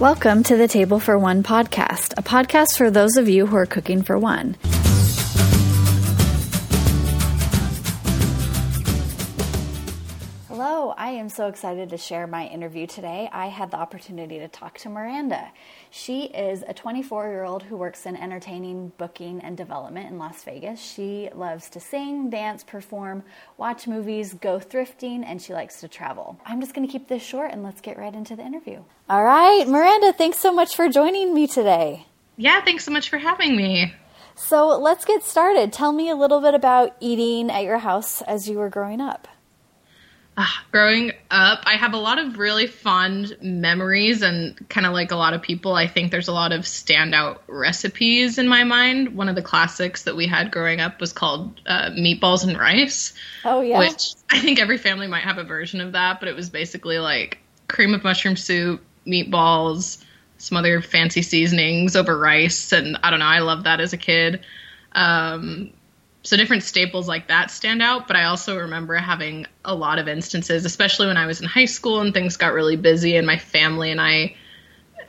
Welcome to the Table for One podcast, a podcast for those of you who are cooking for one. Hello, I am so excited to share my interview today. I had the opportunity to talk to Miranda. She is a 24 year old who works in entertaining, booking, and development in Las Vegas. She loves to sing, dance, perform, watch movies, go thrifting, and she likes to travel. I'm just going to keep this short and let's get right into the interview. All right, Miranda, thanks so much for joining me today. Yeah, thanks so much for having me. So let's get started. Tell me a little bit about eating at your house as you were growing up. Uh, growing up, I have a lot of really fond memories, and kind of like a lot of people, I think there's a lot of standout recipes in my mind. One of the classics that we had growing up was called uh, meatballs and rice. Oh, yeah. Which I think every family might have a version of that, but it was basically like cream of mushroom soup, meatballs, some other fancy seasonings over rice, and I don't know. I love that as a kid. Um, so different staples like that stand out but i also remember having a lot of instances especially when i was in high school and things got really busy and my family and i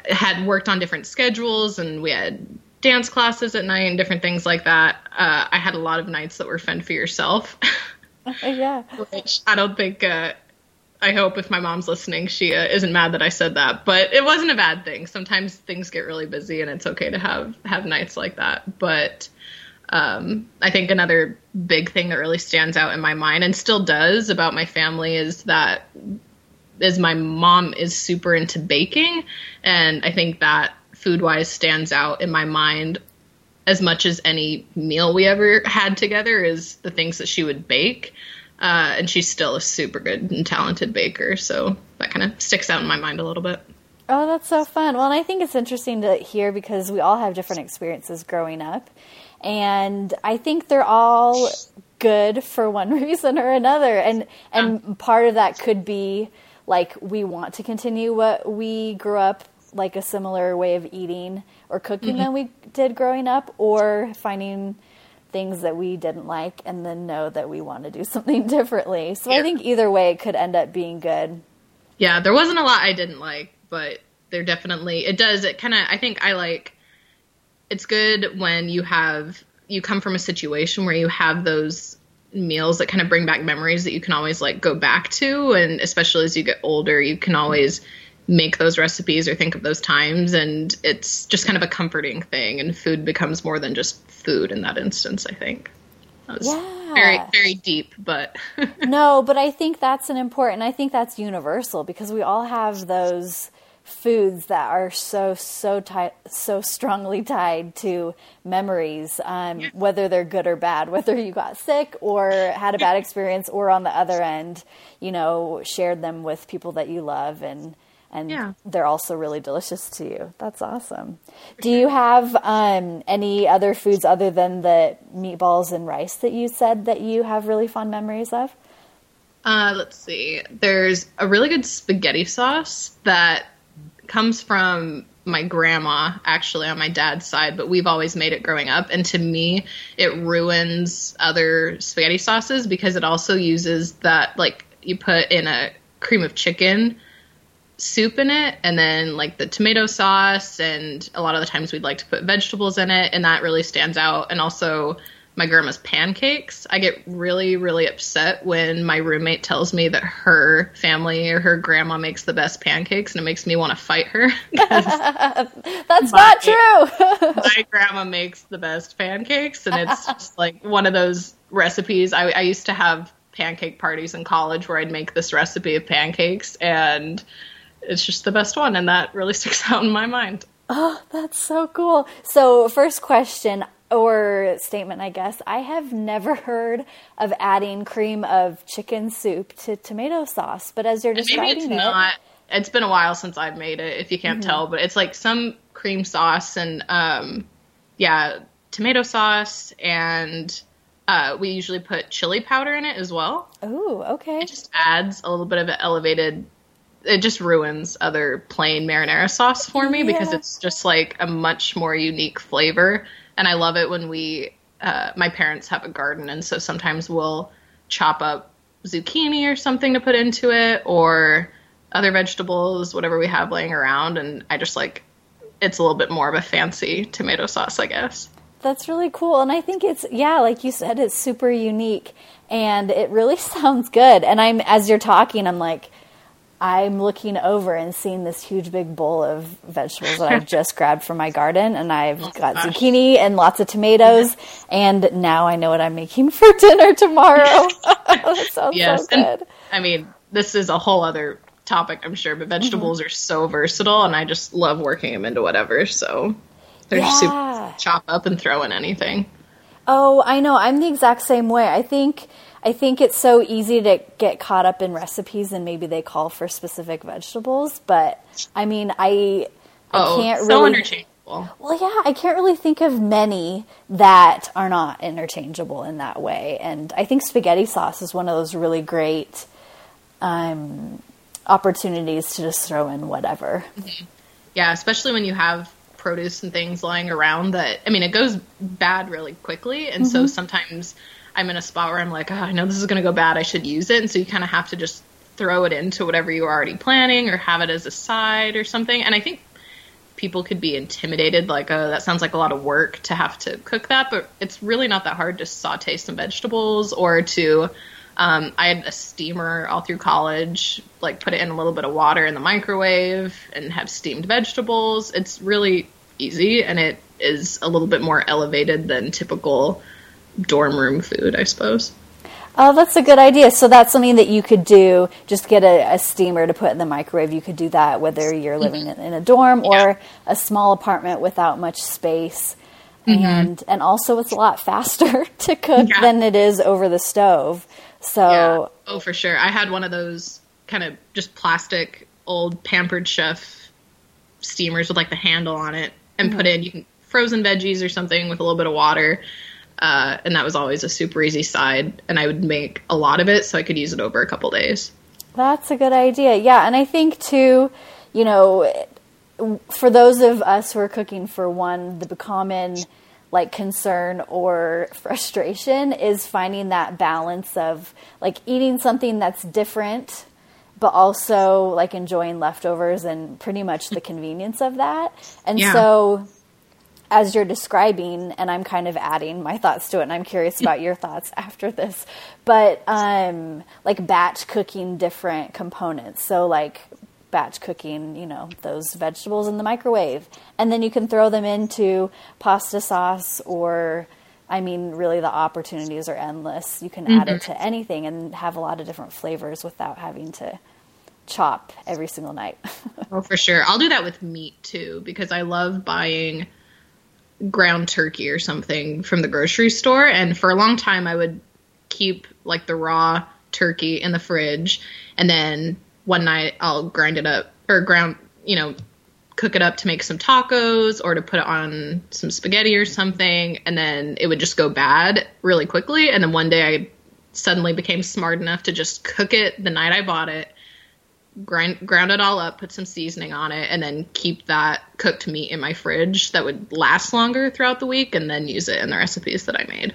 had worked on different schedules and we had dance classes at night and different things like that. Uh, i had a lot of nights that were fend for yourself. Yeah. Which i don't think uh, i hope if my mom's listening she uh, isn't mad that i said that but it wasn't a bad thing. Sometimes things get really busy and it's okay to have have nights like that but um, I think another big thing that really stands out in my mind and still does about my family is that is my mom is super into baking, and I think that food wise stands out in my mind as much as any meal we ever had together is the things that she would bake. Uh, and she's still a super good and talented baker, so that kind of sticks out in my mind a little bit. Oh, that's so fun. Well, and I think it's interesting to hear because we all have different experiences growing up and I think they're all good for one reason or another. And and part of that could be like we want to continue what we grew up like a similar way of eating or cooking mm-hmm. than we did growing up, or finding things that we didn't like and then know that we want to do something differently. So yeah. I think either way it could end up being good. Yeah, there wasn't a lot I didn't like, but there definitely it does it kind of I think I like it's good when you have you come from a situation where you have those meals that kind of bring back memories that you can always like go back to and especially as you get older you can always make those recipes or think of those times and it's just kind of a comforting thing and food becomes more than just food in that instance i think yeah. very very deep but no but i think that's an important i think that's universal because we all have those foods that are so so tied so strongly tied to memories um, yeah. whether they're good or bad whether you got sick or had a bad experience or on the other end you know shared them with people that you love and and yeah. they're also really delicious to you that's awesome do you have um, any other foods other than the meatballs and rice that you said that you have really fond memories of uh, let's see. There's a really good spaghetti sauce that comes from my grandma actually on my dad's side, but we've always made it growing up. And to me, it ruins other spaghetti sauces because it also uses that, like, you put in a cream of chicken soup in it and then like the tomato sauce and a lot of the times we'd like to put vegetables in it and that really stands out and also my grandma's pancakes. I get really, really upset when my roommate tells me that her family or her grandma makes the best pancakes, and it makes me want to fight her. That's my, not true. my grandma makes the best pancakes, and it's just like one of those recipes. I, I used to have pancake parties in college where I'd make this recipe of pancakes, and it's just the best one, and that really sticks out in my mind. Oh, that's so cool. So, first question or statement, I guess. I have never heard of adding cream of chicken soup to tomato sauce, but as you're describing it's it, not. It's been a while since I've made it, if you can't mm-hmm. tell, but it's like some cream sauce and um, yeah, tomato sauce and uh, we usually put chili powder in it as well. Oh, okay. It just adds a little bit of an elevated. It just ruins other plain marinara sauce for me yeah. because it's just like a much more unique flavor and I love it when we uh, my parents have a garden, and so sometimes we'll chop up zucchini or something to put into it, or other vegetables, whatever we have laying around, and I just like it's a little bit more of a fancy tomato sauce, I guess. That's really cool. And I think it's, yeah, like you said, it's super unique and it really sounds good. And I'm, as you're talking, I'm like, I'm looking over and seeing this huge big bowl of vegetables that I've just grabbed from my garden, and I've oh, got gosh. zucchini and lots of tomatoes, and now I know what I'm making for dinner tomorrow. that sounds yes. so good. And, I mean, this is a whole other topic, I'm sure, but vegetables mm-hmm. are so versatile, and I just love working them into whatever. So they're yeah. super chop up and throw in anything. Oh, I know. I'm the exact same way. I think I think it's so easy to get caught up in recipes and maybe they call for specific vegetables, but I mean, I I can't so really interchangeable. Well, yeah, I can't really think of many that are not interchangeable in that way. And I think spaghetti sauce is one of those really great um, opportunities to just throw in whatever. Mm-hmm. Yeah, especially when you have produce and things lying around that I mean it goes bad really quickly and mm-hmm. so sometimes I'm in a spot where I'm like, oh, I know this is going to go bad. I should use it. And so you kind of have to just throw it into whatever you're already planning or have it as a side or something. And I think people could be intimidated, like, oh, that sounds like a lot of work to have to cook that. But it's really not that hard to saute some vegetables or to. Um, I had a steamer all through college, like put it in a little bit of water in the microwave and have steamed vegetables. It's really easy and it is a little bit more elevated than typical dorm room food, I suppose. Oh, that's a good idea. So that's something that you could do. Just get a, a steamer to put in the microwave. You could do that whether you're mm-hmm. living in, in a dorm or yeah. a small apartment without much space. Mm-hmm. And and also it's a lot faster to cook yeah. than it is over the stove. So yeah. oh, for sure. I had one of those kind of just plastic old pampered chef steamers with like the handle on it, and mm-hmm. put in you can frozen veggies or something with a little bit of water uh, and that was always a super easy side. And I would make a lot of it so I could use it over a couple days. That's a good idea. Yeah. And I think, too, you know, for those of us who are cooking for one, the common like concern or frustration is finding that balance of like eating something that's different but also like enjoying leftovers and pretty much the convenience of that. And yeah. so as you're describing, and I'm kind of adding my thoughts to it, and I'm curious about your thoughts after this, but um, like batch cooking different components. So, like batch cooking, you know, those vegetables in the microwave, and then you can throw them into pasta sauce or. I mean, really, the opportunities are endless. You can mm-hmm. add it mm-hmm. to anything and have a lot of different flavors without having to chop every single night. oh, for sure. I'll do that with meat too because I love buying ground turkey or something from the grocery store. And for a long time, I would keep like the raw turkey in the fridge. And then one night I'll grind it up or ground, you know, cook it up to make some tacos or to put it on some spaghetti or something. And then it would just go bad really quickly. And then one day I suddenly became smart enough to just cook it the night I bought it grind ground it all up, put some seasoning on it, and then keep that cooked meat in my fridge that would last longer throughout the week, and then use it in the recipes that I made.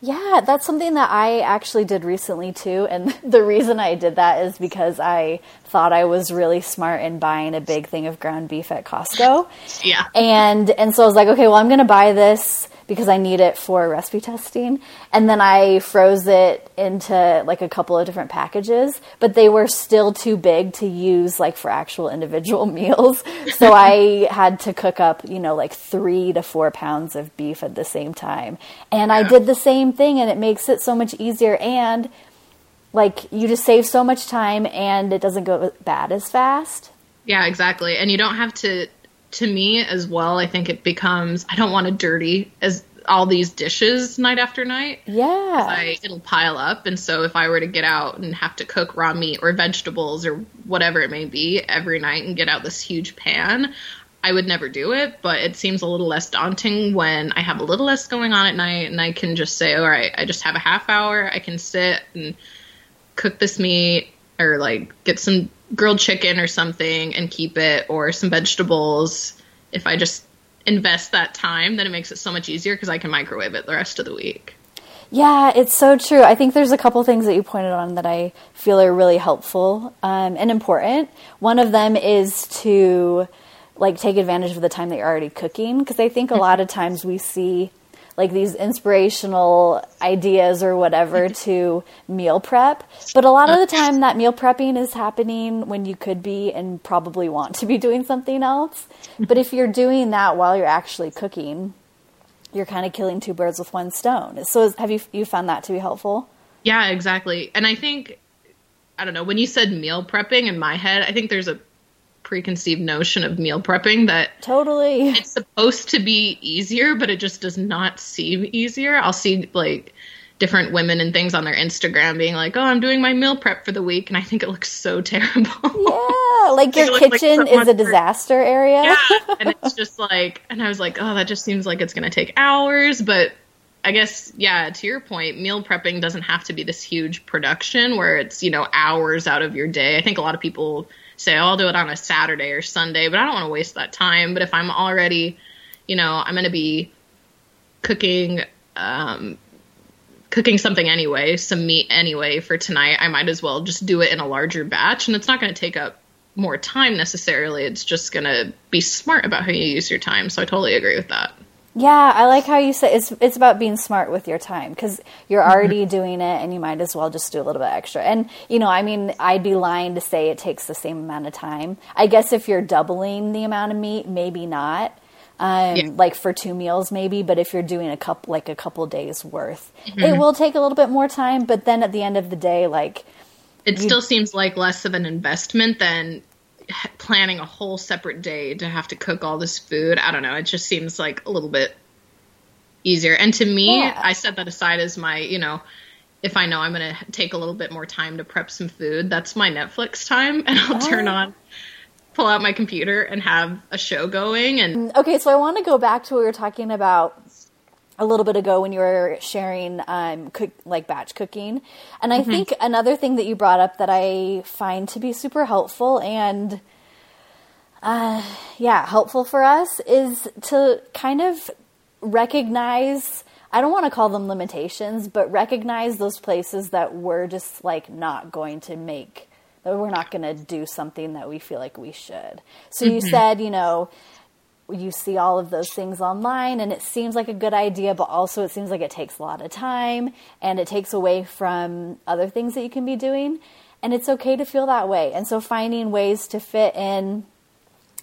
Yeah, that's something that I actually did recently too. And the reason I did that is because I thought I was really smart in buying a big thing of ground beef at Costco. yeah. And and so I was like, okay, well I'm going to buy this because I need it for recipe testing. And then I froze it into like a couple of different packages, but they were still too big to use like for actual individual meals. So I had to cook up, you know, like three to four pounds of beef at the same time. And I did the same thing and it makes it so much easier. And like you just save so much time and it doesn't go bad as fast. Yeah, exactly. And you don't have to to me as well, I think it becomes I don't want to dirty as all these dishes night after night. Yeah. I, it'll pile up. And so if I were to get out and have to cook raw meat or vegetables or whatever it may be every night and get out this huge pan, I would never do it. But it seems a little less daunting when I have a little less going on at night and I can just say, all right, I just have a half hour. I can sit and cook this meat or like get some grilled chicken or something and keep it, or some vegetables. If I just invest that time, then it makes it so much easier because I can microwave it the rest of the week. Yeah, it's so true. I think there's a couple things that you pointed on that I feel are really helpful um, and important. One of them is to like take advantage of the time that you're already cooking because I think a lot of times we see like these inspirational ideas or whatever to meal prep. But a lot of the time, that meal prepping is happening when you could be and probably want to be doing something else. But if you're doing that while you're actually cooking, you're kind of killing two birds with one stone. So, have you you found that to be helpful? Yeah, exactly. And I think I don't know when you said meal prepping in my head, I think there's a preconceived notion of meal prepping that totally it's supposed to be easier, but it just does not seem easier. I'll see like different women and things on their Instagram being like, "Oh, I'm doing my meal prep for the week," and I think it looks so terrible. Yeah, like your kitchen like is a disaster area. yeah, and it's just like, and I was like, "Oh, that just seems like it's going to take hours," but I guess, yeah, to your point, meal prepping doesn't have to be this huge production where it's, you know, hours out of your day. I think a lot of people say, oh, I'll do it on a Saturday or Sunday, but I don't want to waste that time. But if I'm already, you know, I'm going to be cooking, um, cooking something anyway, some meat anyway for tonight, I might as well just do it in a larger batch. And it's not going to take up more time necessarily. It's just going to be smart about how you use your time. So I totally agree with that. Yeah, I like how you say it's it's about being smart with your time because you're mm-hmm. already doing it and you might as well just do a little bit extra. And you know, I mean, I'd be lying to say it takes the same amount of time. I guess if you're doubling the amount of meat, maybe not. Um, yeah. like for two meals maybe, but if you're doing a couple like a couple days worth, mm-hmm. it will take a little bit more time. But then at the end of the day, like it still seems like less of an investment than planning a whole separate day to have to cook all this food. I don't know. It just seems like a little bit easier. And to me, yeah. I set that aside as my, you know, if I know I'm going to take a little bit more time to prep some food, that's my Netflix time. And I'll oh. turn on, pull out my computer and have a show going. And okay, so I want to go back to what we were talking about a little bit ago when you were sharing um, cook, like batch cooking. And I mm-hmm. think another thing that you brought up that I find to be super helpful and uh, yeah, helpful for us is to kind of recognize. I don't want to call them limitations, but recognize those places that we're just like not going to make, that we're not going to do something that we feel like we should. So mm-hmm. you said, you know, you see all of those things online and it seems like a good idea, but also it seems like it takes a lot of time and it takes away from other things that you can be doing. And it's okay to feel that way. And so finding ways to fit in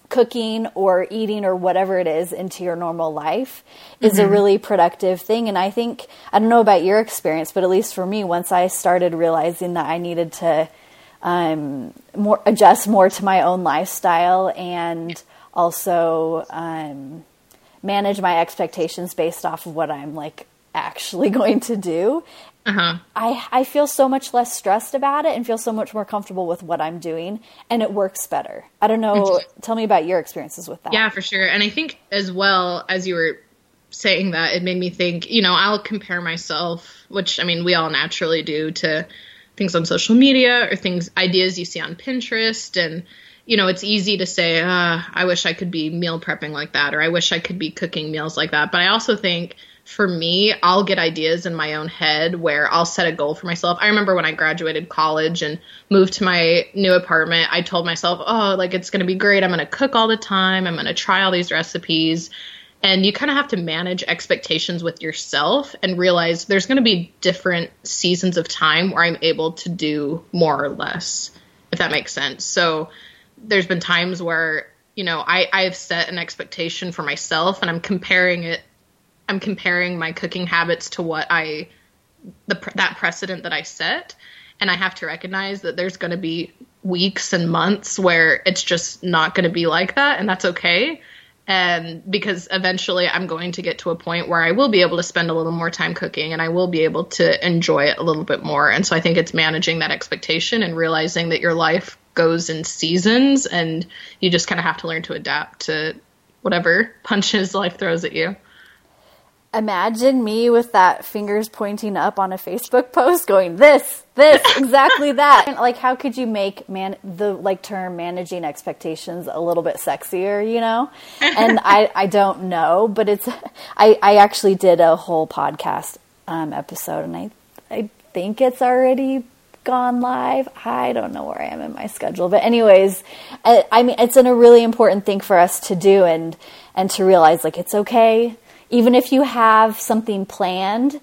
cooking or eating or whatever it is into your normal life is mm-hmm. a really productive thing. And I think, I don't know about your experience, but at least for me, once I started realizing that I needed to um, more adjust more to my own lifestyle and also um, manage my expectations based off of what I'm like actually going to do. Uh-huh. I I feel so much less stressed about it and feel so much more comfortable with what I'm doing, and it works better. I don't know. Tell me about your experiences with that. Yeah, for sure. And I think as well as you were saying that, it made me think. You know, I'll compare myself, which I mean, we all naturally do, to things on social media or things ideas you see on Pinterest and you know, it's easy to say, uh, I wish I could be meal prepping like that, or I wish I could be cooking meals like that. But I also think for me, I'll get ideas in my own head where I'll set a goal for myself. I remember when I graduated college and moved to my new apartment, I told myself, oh, like it's going to be great. I'm going to cook all the time. I'm going to try all these recipes. And you kind of have to manage expectations with yourself and realize there's going to be different seasons of time where I'm able to do more or less, if that makes sense. So, there's been times where you know I I've set an expectation for myself and I'm comparing it I'm comparing my cooking habits to what I the that precedent that I set. And I have to recognize that there's going to be weeks and months where it's just not going to be like that and that's okay. And because eventually I'm going to get to a point where I will be able to spend a little more time cooking and I will be able to enjoy it a little bit more. And so I think it's managing that expectation and realizing that your life goes in seasons and you just kind of have to learn to adapt to whatever punches life throws at you. Imagine me with that fingers pointing up on a Facebook post going this, this, exactly that. And like how could you make man the like term managing expectations a little bit sexier, you know? And I I don't know, but it's I I actually did a whole podcast um, episode, and I I think it's already gone live. I don't know where I am in my schedule, but anyways, I, I mean, it's an, a really important thing for us to do and and to realize like it's okay, even if you have something planned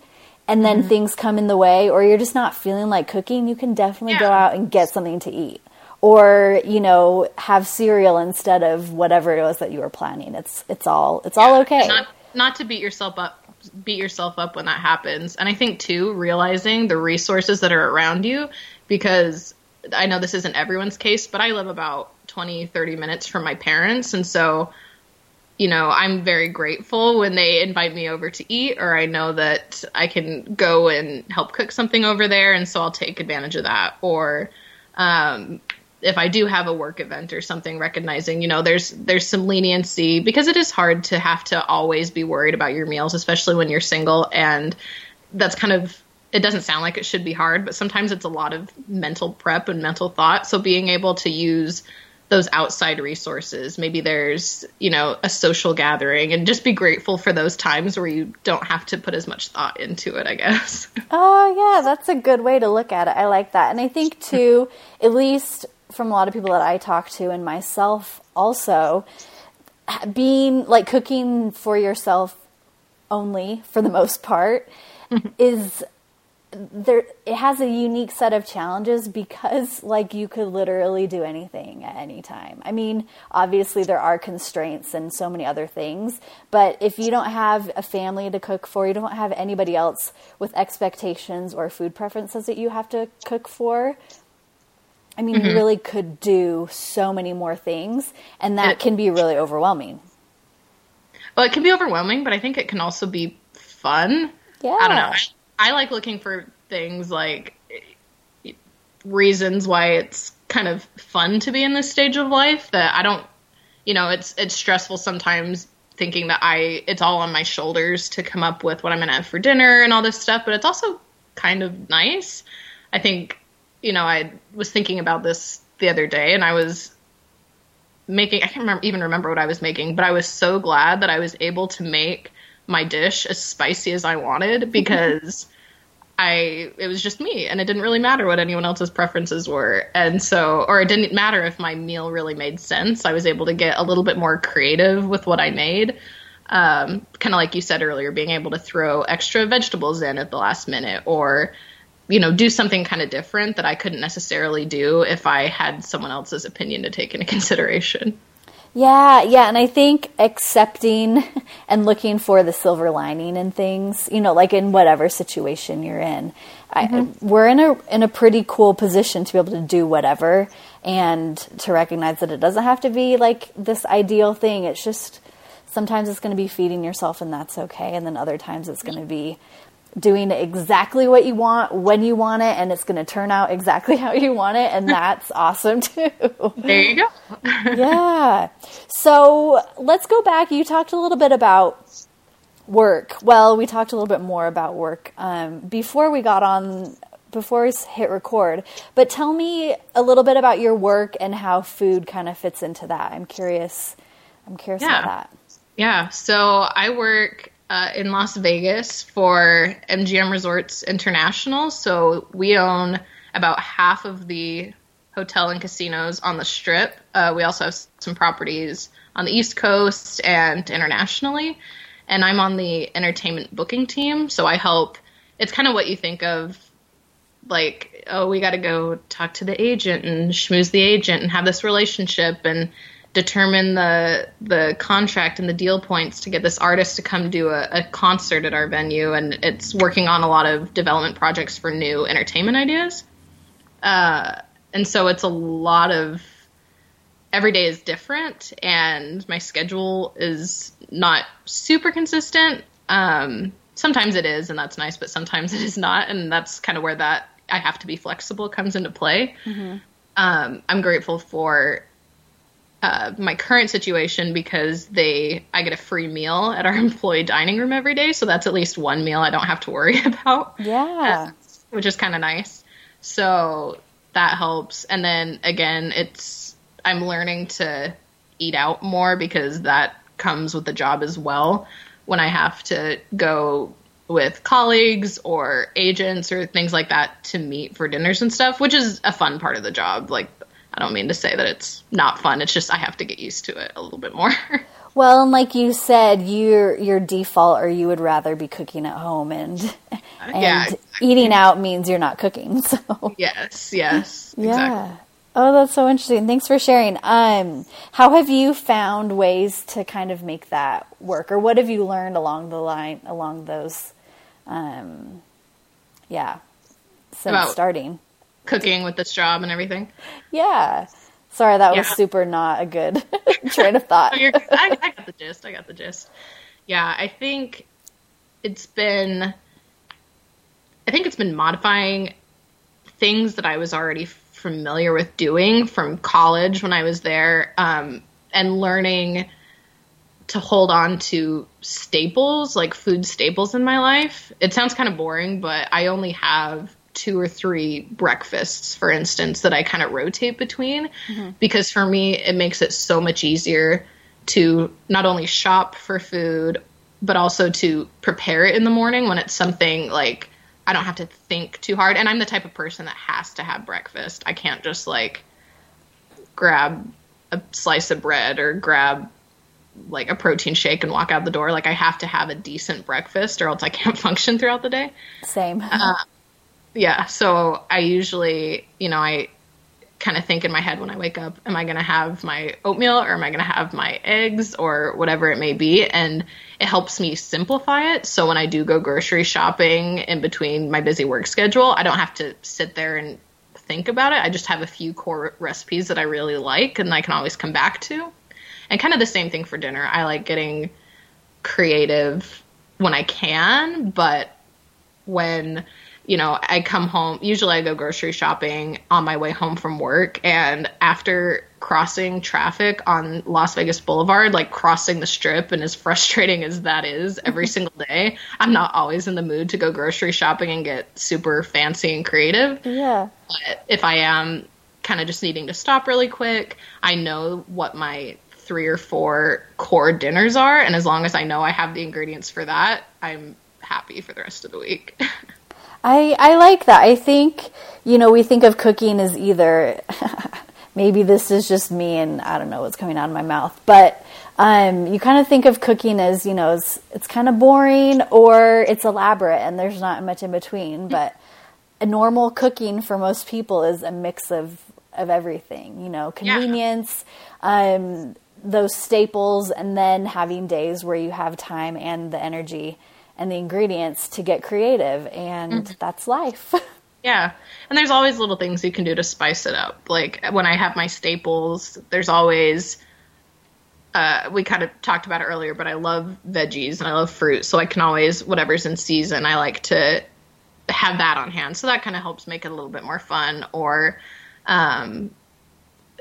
and then mm-hmm. things come in the way or you're just not feeling like cooking, you can definitely yeah. go out and get something to eat. Or, you know, have cereal instead of whatever it was that you were planning. It's it's all it's yeah. all okay. Not, not to beat yourself up beat yourself up when that happens. And I think too, realizing the resources that are around you, because I know this isn't everyone's case, but I live about 20, 30 minutes from my parents. And so, you know, I'm very grateful when they invite me over to eat, or I know that I can go and help cook something over there. And so I'll take advantage of that. Or, um, if I do have a work event or something, recognizing, you know, there's there's some leniency because it is hard to have to always be worried about your meals, especially when you're single. And that's kind of it doesn't sound like it should be hard, but sometimes it's a lot of mental prep and mental thought. So being able to use those outside resources, maybe there's, you know, a social gathering and just be grateful for those times where you don't have to put as much thought into it, I guess. Oh, yeah, that's a good way to look at it. I like that. And I think too, at least from a lot of people that I talk to and myself also, being like cooking for yourself only for the most part mm-hmm. is there it has a unique set of challenges because like you could literally do anything at any time. I mean, obviously there are constraints and so many other things, but if you don't have a family to cook for, you don't have anybody else with expectations or food preferences that you have to cook for, I mean, mm-hmm. you really could do so many more things, and that it, can be really overwhelming. Well, it can be overwhelming, but I think it can also be fun. Yeah. I don't know. I, I like looking for things like reasons why it's kind of fun to be in this stage of life that I don't you know, it's it's stressful sometimes thinking that I it's all on my shoulders to come up with what I'm going to have for dinner and all this stuff, but it's also kind of nice. I think you know, I was thinking about this the other day and I was making I can't remember even remember what I was making, but I was so glad that I was able to make my dish as spicy as I wanted because I it was just me and it didn't really matter what anyone else's preferences were. And so or it didn't matter if my meal really made sense. I was able to get a little bit more creative with what I made. Um, kind of like you said earlier, being able to throw extra vegetables in at the last minute or you know, do something kind of different that I couldn't necessarily do if I had someone else's opinion to take into consideration. Yeah, yeah, and I think accepting and looking for the silver lining in things, you know, like in whatever situation you're in. Mm-hmm. I, we're in a in a pretty cool position to be able to do whatever and to recognize that it doesn't have to be like this ideal thing. It's just sometimes it's going to be feeding yourself and that's okay, and then other times it's going to be doing exactly what you want when you want it and it's going to turn out exactly how you want it and that's awesome too. There you go. yeah. So, let's go back. You talked a little bit about work. Well, we talked a little bit more about work um, before we got on before we hit record. But tell me a little bit about your work and how food kind of fits into that. I'm curious. I'm curious yeah. about that. Yeah. So, I work uh, in Las Vegas for MGM Resorts International. So we own about half of the hotel and casinos on the strip. Uh, we also have some properties on the East Coast and internationally. And I'm on the entertainment booking team. So I help. It's kind of what you think of like, oh, we got to go talk to the agent and schmooze the agent and have this relationship and determine the the contract and the deal points to get this artist to come do a, a, concert at our venue. And it's working on a lot of development projects for new entertainment ideas. Uh, and so it's a lot of every day is different and my schedule is not super consistent. Um, sometimes it is and that's nice but sometimes it is not. And that's kind of where that i have to be flexible comes into play. Mm-hmm. um, i'm grateful for uh, my current situation because they I get a free meal at our employee dining room every day, so that's at least one meal I don't have to worry about. Yeah, uh, which is kind of nice. So that helps. And then again, it's I'm learning to eat out more because that comes with the job as well. When I have to go with colleagues or agents or things like that to meet for dinners and stuff, which is a fun part of the job. Like, I don't mean to say that it's not fun. It's just I have to get used to it a little bit more. Well, and like you said, your your default or you would rather be cooking at home and and Yeah, exactly. eating out means you're not cooking. So yes, yes, yeah. exactly. Oh, that's so interesting. Thanks for sharing. Um, how have you found ways to kind of make that work, or what have you learned along the line along those? Um, yeah, since About- starting. Cooking with this job and everything. Yeah. Sorry, that was super not a good train of thought. You're, I, I got the gist. I got the gist. Yeah, I think it's been. I think it's been modifying things that I was already familiar with doing from college when I was there, um, and learning to hold on to staples, like food staples in my life. It sounds kind of boring, but I only have two or three breakfasts, for instance, that I kind of rotate between mm-hmm. because for me, it makes it so much easier to not only shop for food, but also to prepare it in the morning when it's something like I don't have to think too hard. And I'm the type of person that has to have breakfast. I can't just like grab a slice of bread or grab like a protein shake and walk out the door. Like I have to have a decent breakfast or else I can't function throughout the day. Same. Uh, Yeah, so I usually, you know, I kind of think in my head when I wake up, am I going to have my oatmeal or am I going to have my eggs or whatever it may be? And it helps me simplify it. So when I do go grocery shopping in between my busy work schedule, I don't have to sit there and think about it. I just have a few core recipes that I really like and I can always come back to. And kind of the same thing for dinner. I like getting creative when I can, but when you know I come home, usually I go grocery shopping on my way home from work, and after crossing traffic on Las Vegas Boulevard, like crossing the strip, and as frustrating as that is every single day, I'm not always in the mood to go grocery shopping and get super fancy and creative. yeah. But if I am kind of just needing to stop really quick, I know what my three or four core dinners are, and as long as I know I have the ingredients for that, I'm happy for the rest of the week. I I like that. I think you know we think of cooking as either maybe this is just me and I don't know what's coming out of my mouth, but um, you kind of think of cooking as you know it's, it's kind of boring or it's elaborate and there's not much in between. But a normal cooking for most people is a mix of of everything. You know, Yeah. convenience. Um, those staples and then having days where you have time and the energy and the ingredients to get creative and that's life Yeah. And there's always little things you can do to spice it up. Like when I have my staples, there's always uh, we kind of talked about it earlier, but I love veggies and I love fruit, so I can always whatever's in season, I like to have that on hand. So that kind of helps make it a little bit more fun or um,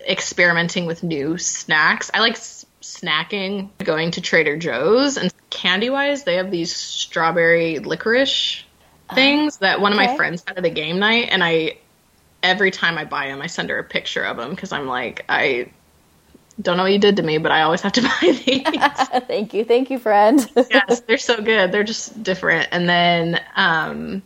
experimenting with new snacks. I like snacking, going to Trader Joe's and candy wise, they have these strawberry licorice things that one of my friends had at a game night, and I every time I buy them, I send her a picture of them because I'm like, I don't know what you did to me, but I always have to buy these. thank you thank you friend yes, they're so good. They're just different. And then um,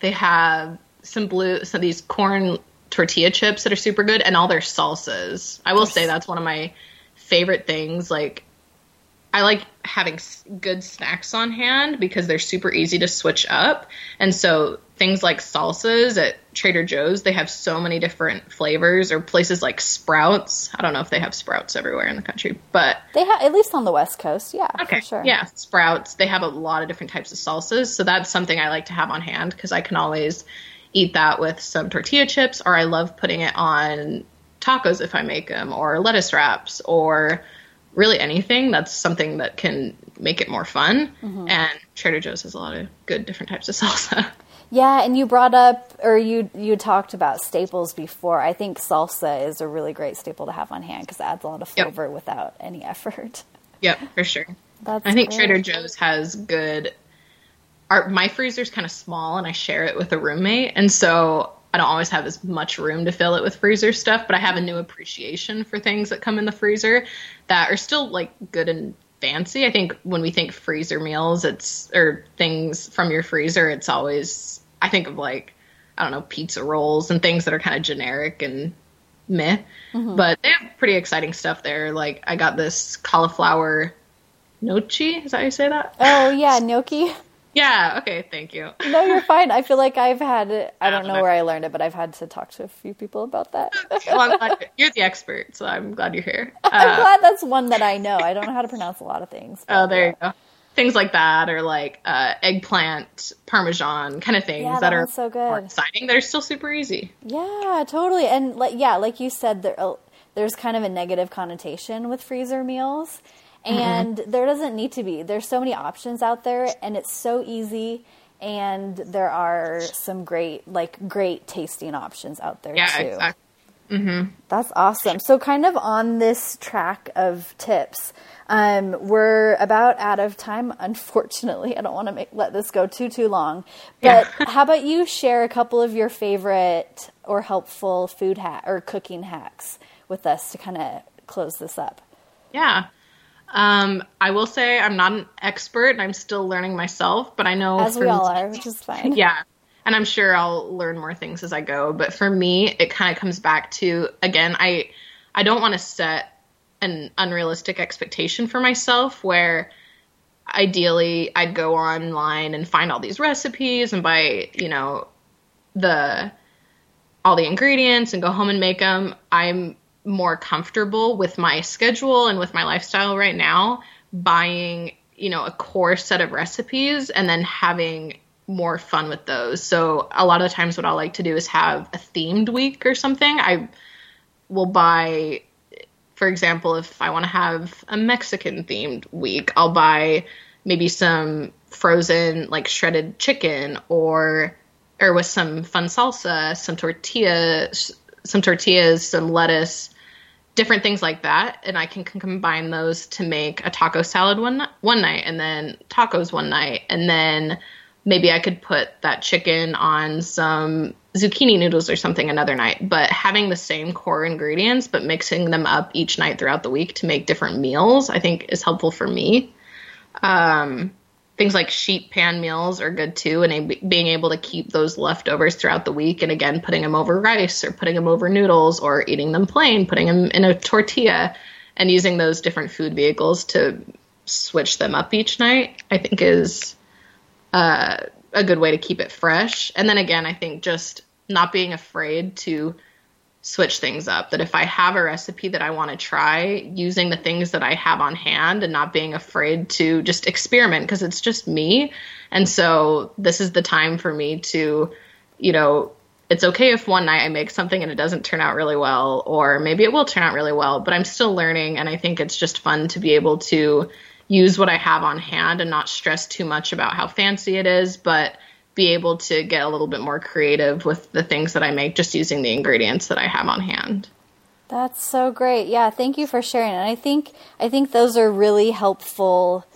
they have some blue, so these corn tortilla chips that are super good, and all their salsas. I will say that's one of my favorite things. Like, I like having good snacks on hand because they're super easy to switch up. And so things like salsas at Trader Joe's, they have so many different flavors. Or places like Sprouts. I don't know if they have Sprouts everywhere in the country, but they have at least on the west coast yeah Okay. for sure Yeah, sprouts. They have a lot of different types of salsas, so that's something I like to have on hand because I can always eat that with some tortilla chips, or I love putting it on tacos if I make them, or lettuce wraps, or really anything. That's something that can make it more fun. Mm-hmm. And Trader Joe's has a lot of good different types of salsa. yeah and you brought up or you you talked about staples before i think salsa is a really great staple to have on hand because it adds a lot of Yep. flavor without any effort yep, for sure. that's I think great. Trader Joe's has good. Our my freezer's kind of small, and I share it with a roommate, and so I don't always have as much room to fill it with freezer stuff. But I have a new appreciation for things that come in the freezer that are still like good and fancy. I think when we think freezer meals, it's or things from your freezer, it's always I think of like I don't know pizza rolls and things that are kind of generic and meh. Mm-hmm. But they have pretty exciting stuff there. Like I got this cauliflower gnocchi. Is that how you say that? Oh yeah, gnocchi. Yeah. Okay. Thank you. No, you're fine. I feel like I've had. I don't know where I learned it, but I've had to talk to a few people about that. well, I'm glad you're the expert, so I'm glad you're here. Uh, I'm glad that's one that I know. I don't know how to pronounce a lot of things. Oh, there you go. Things like that, or like uh, eggplant parmesan kind of things yeah, that, that are so good. exciting. They're still super easy. Yeah, totally. And like, yeah, like you said, there, uh, there's kind of a negative connotation with freezer meals. And mm-hmm. there doesn't need to be. There's so many options out there, and it's so easy. And there are some great, like, great tasting options out there yeah, too. Exactly. Mm-hmm. That's awesome. So, kind of on this track of tips, um, we're about out of time. Unfortunately, I don't want to make, let this go too too long. But yeah. how about you share a couple of your favorite or helpful food hack or cooking hacks with us to kind of close this up? Yeah. Um, I will say I'm not an expert and I'm still learning myself, but I know as we all are, which is fine. Yeah. And I'm sure I'll learn more things as I go. But for me, it kind of comes back to again, I I don't want to set an unrealistic expectation for myself where ideally I'd go online and find all these recipes and buy, you know, the all the ingredients and go home and make them. I'm more comfortable with my schedule and with my lifestyle right now buying you know a core set of recipes and then having more fun with those. So a lot of times what i like to do is have a themed week or something. I will buy for example if i want to have a mexican themed week i'll buy maybe some frozen like shredded chicken or or with some fun salsa some tortillas some tortillas, some lettuce, different things like that, and I can, can combine those to make a taco salad one one night, and then tacos one night, and then maybe I could put that chicken on some zucchini noodles or something another night. But having the same core ingredients, but mixing them up each night throughout the week to make different meals, I think is helpful for me. Um, things like sheet pan meals are good too and being able to keep those leftovers throughout the week and again putting them over rice or putting them over noodles or eating them plain putting them in a tortilla and using those different food vehicles to switch them up each night i think is uh, a good way to keep it fresh. And then again i think just not being afraid to switch things up. That if I have a recipe that I want to try, using the things that I have on hand and not being afraid to just experiment because it's just me. And so this is the time for me to, you know, it's okay if one night I make something and it doesn't turn out really well, or maybe it will turn out really well, but I'm still learning. And I think it's just fun to be able to use what I have on hand and not stress too much about how fancy it is, but be able to get a little bit more creative with the things that I make just using the ingredients that I have on hand. That's so great. Yeah, thank you for sharing. And I think I think those are really helpful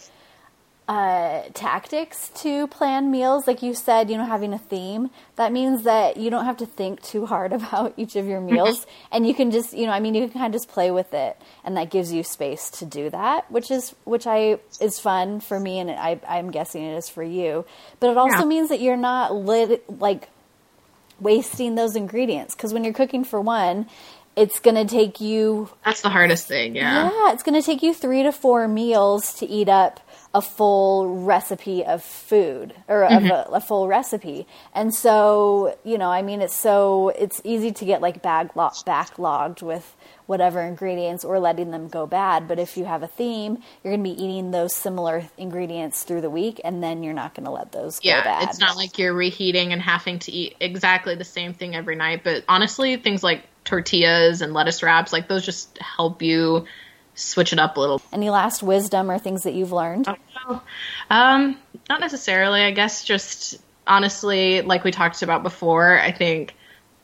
uh, tactics to plan meals. Like you said, you know, having a theme. That means that you don't have to think too hard about each of your meals, and you can just, you know, I mean, you can kind of just play with it, and that gives you space to do that, which is which I is fun for me, and I, I'm guessing it is for you. But it also yeah. means that you're not lit like wasting those ingredients because when you're cooking for one it's going to take you that's the hardest thing yeah yeah it's going to take you three to four meals to eat up a full recipe of food or mm-hmm. of a, a, full recipe. And so, you know, I mean, it's so it's easy to get like backlog, backlogged with whatever ingredients or letting them go bad. But if you have a theme, you're going to be eating those similar ingredients through the week, and then you're not going to let those yeah, go bad. It's not like you're reheating and having to eat exactly the same thing every night. But honestly, things like tortillas and lettuce wraps, like those just help you switch it up a little. Any last wisdom or things that you've learned? Oh, um, not necessarily. I guess just honestly, like we talked about before, I think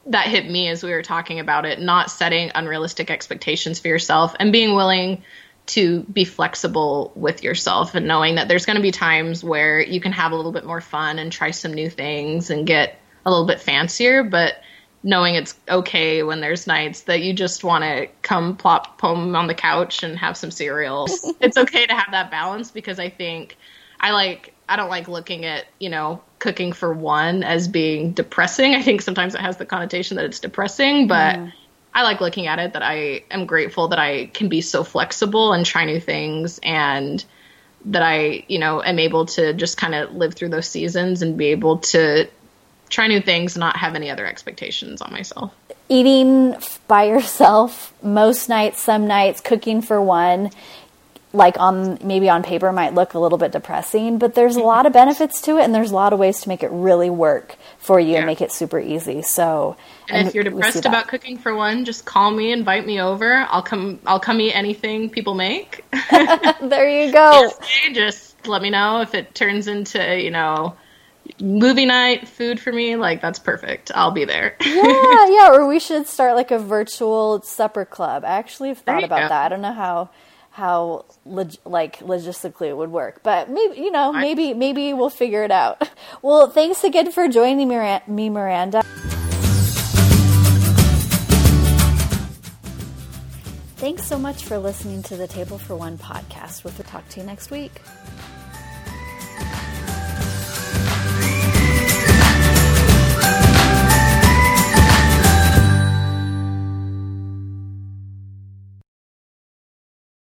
that hit me as we were talking about it. Not setting unrealistic expectations for yourself and being willing to be flexible with yourself and knowing that there's going to be times where you can have a little bit more fun and try some new things and get a little bit fancier, but knowing it's okay when there's nights that you just want to come plop home on the couch and have some cereal. it's okay to have that balance because I think I like I don't like looking at, you know, cooking for one as being depressing. I think sometimes it has the connotation that it's depressing, but mm. I like looking at it that I am grateful that I can be so flexible and try new things and that I, you know, am able to just kind of live through those seasons and be able to try new things, not have any other expectations on myself. Eating by yourself most nights, some nights, cooking for one, like on maybe on paper might look a little bit depressing, but there's a lot of mm-hmm. benefits to it and there's a lot of ways to make it really work for you yeah. and make it super easy. So and, and if you're depressed about cooking for one, just call me, invite me over. I'll come I'll come eat anything people make. there you go. just let me know if it turns into, you know, movie night food for me like that's perfect. I'll be there. Yeah yeah or we should start like a virtual supper club. I actually have thought about go. that. I don't know how how log- like logistically it would work but maybe you know maybe maybe we'll figure it out. Well thanks again for joining me miranda. Thanks so much for listening to the table for one podcast. We'll talk to you next week